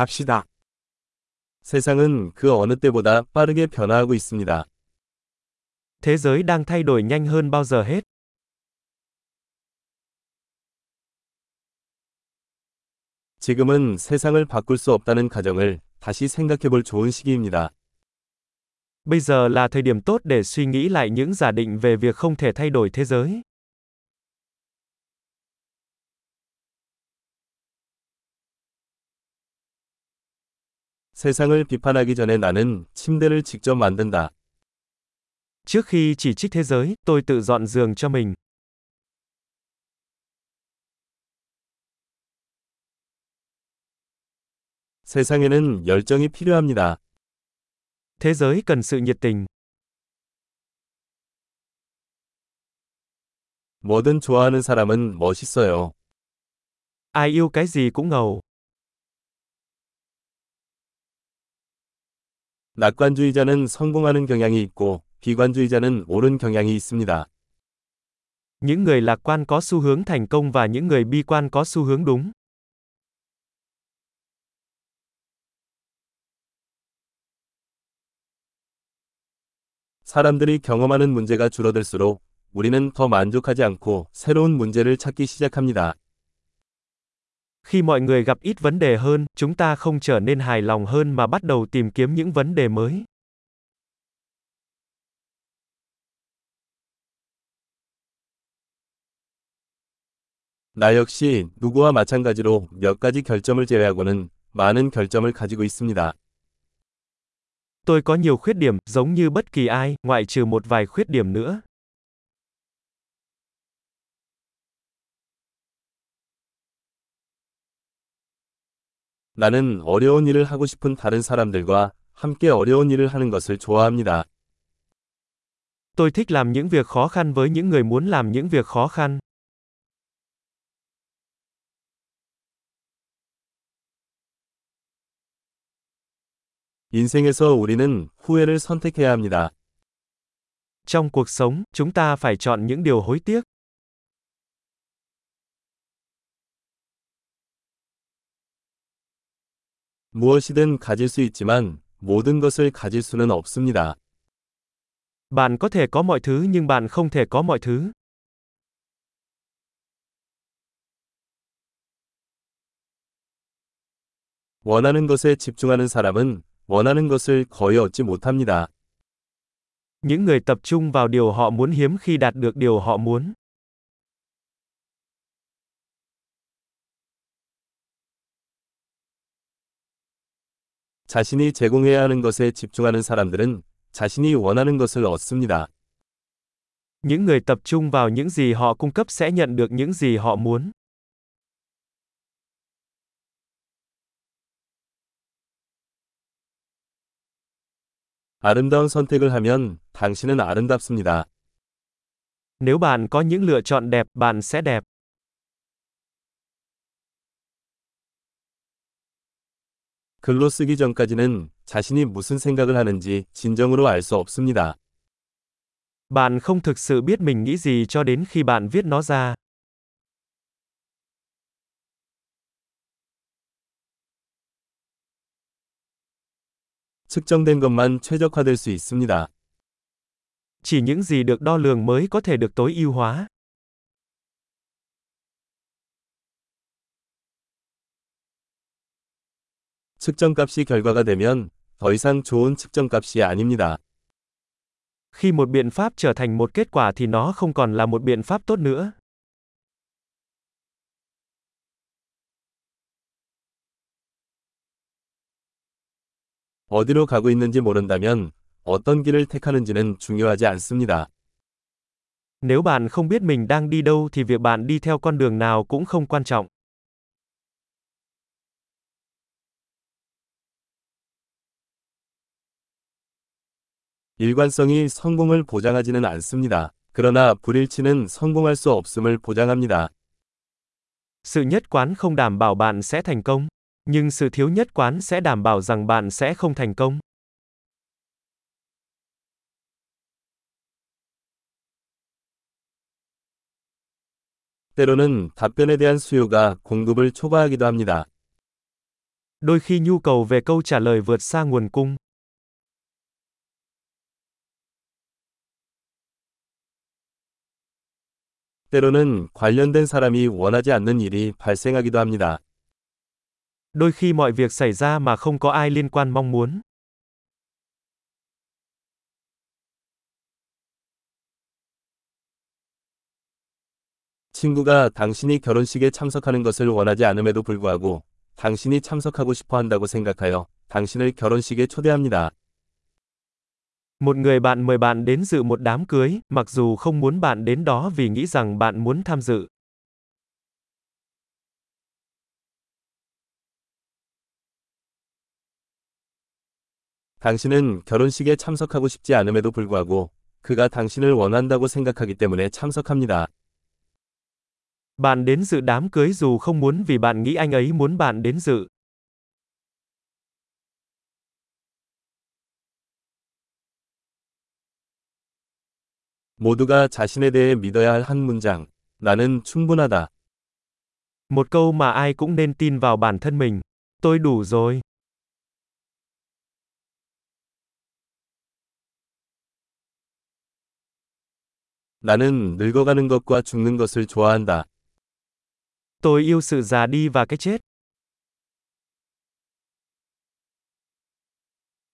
갑시다. 세상은 그 어느 때보다 빠르게 변화하고 있습니다. Thế giới đang thay đổi nhanh hơn bao giờ hết. 지금은 세상을 바꿀 수 없다는 가정을 다시 생각해 볼 좋은 시기입니다. Bây giờ là thời điểm tốt để suy nghĩ lại những giả định về việc không thể thay đổi thế giới. 세상을 비판하기 전에 나는 침대를 직접 만든다. Trước khi chỉ trích thế giới, tôi tự dọn giường cho mình. 세상에는 열정이 필요합니다. Thế giới cần sự nhiệt tình. 뭐든 좋아하는 사람은 멋있어요. Ai yêu cái gì cũng ngầu. 낙관주의자는 성공하는 경향이 있고 비관주의자는 옳은 경향이 있습니다. Những người lạc quan có xu hướng thành công và những người bi quan có xu hướng đúng. 사람들이 경험하는 문제가 줄어들수록 우리는 더 만족하지 않고 새로운 문제를 찾기 시작합니다. Khi mọi người gặp ít vấn đề hơn, chúng ta không trở nên hài lòng hơn mà bắt đầu tìm kiếm những vấn đề mới. 나 역시 누구와 마찬가지로 몇 가지 결점을 제외하고는 많은 결점을 가지고 있습니다. Tôi có nhiều khuyết điểm, giống như bất kỳ ai, ngoại trừ một vài khuyết điểm nữa. 나는 어려운 일을 하고 싶은 다른 사람들과 함께 어려운 일을 하는 것을 좋아합니다. Tôi thích làm những việc khó khăn với những người muốn làm những việc khó khăn. 인생에서 우리는 후회를 선택해야 합니다. Trong cuộc sống, chúng ta phải chọn những điều hối tiếc. 무엇이든 가질 수 있지만 모든 것을 가질 수는 없습니다. Bạn có thể có mọi thứ nhưng bạn không thể có mọi thứ. 원하는 것에 집중하는 사람은 원하는 것을 거의 얻지 못합니다. Những người tập trung vào điều họ muốn hiếm khi đạt được điều họ muốn. 자신이 제공해야 하는 것에 집중하는 사람들은 자신이 원하는 것을 얻습니다. Những người tập trung vào những gì họ cung cấp sẽ nhận được những gì họ muốn. 아름다운 선택을 하면 당신은 아름답습니다. Nếu bạn có những lựa chọn đẹp, bạn sẽ đẹp. 글로 쓰기 전까지는 자신이 무슨 생각을 하는지 진정으로 알 수 없습니다. Bạn không thực sự biết mình nghĩ gì cho đến khi bạn viết nó ra. 측정된 것만 최적화될 수 있습니다. Chỉ những gì được đo lường mới có thể được tối ưu hóa. 측정값이 결과가 되면 더 이상 좋은 측정값이 아닙니다. Khi một biện pháp trở thành một kết quả thì nó không còn là một biện pháp tốt nữa. 어디로 가고 있는지 모른다면 어떤 길을 택하는지는 중요하지 않습니다. Nếu bạn không biết mình đang đi đâu thì việc bạn đi theo con đường nào cũng không quan trọng. 일관성이 성공을 보장하지는 않습니다. 그러나 불일치는 성공할 수 없음을 보장합니다. Sự nhất quán không đảm bảo bạn sẽ thành công, nhưng sự thiếu nhất quán sẽ đảm bảo rằng bạn sẽ không thành công. 때로는 답변에 대한 수요가 공급을 초과하기도 합니다. Đôi khi nhu cầu về câu trả lời vượt xa nguồn cung. 때로는 관련된 사람이 원하지 않는 일이 발생하기도 합니다. Đôi khi mọi việc xảy ra mà không có ai liên quan mong muốn. 친구가 당신이 결혼식에 참석하는 것을 원하지 않음에도 불구하고 당신이 참석하고 싶어 한다고 생각하여 당신을 결혼식에 초대합니다. Một người bạn mời bạn đến dự một đám cưới, mặc dù không muốn bạn đến đó vì nghĩ rằng bạn muốn tham dự. 당신은 결혼식에 참석하고 싶지 않음에도 불구하고 그가 당신을 원한다고 생각하기 때문에 참석합니다. Bạn đến dự đám cưới dù không muốn vì bạn nghĩ anh ấy muốn bạn đến dự. 모두가 자신에 대해 믿어야 할 한 문장. 나는 충분하다. Một câu mà ai cũng nên tin vào bản thân mình. Tôi đủ rồi. 나는 늙어가는 것과 죽는 것을 좋아한다. Tôi yêu sự già đi và cái chết.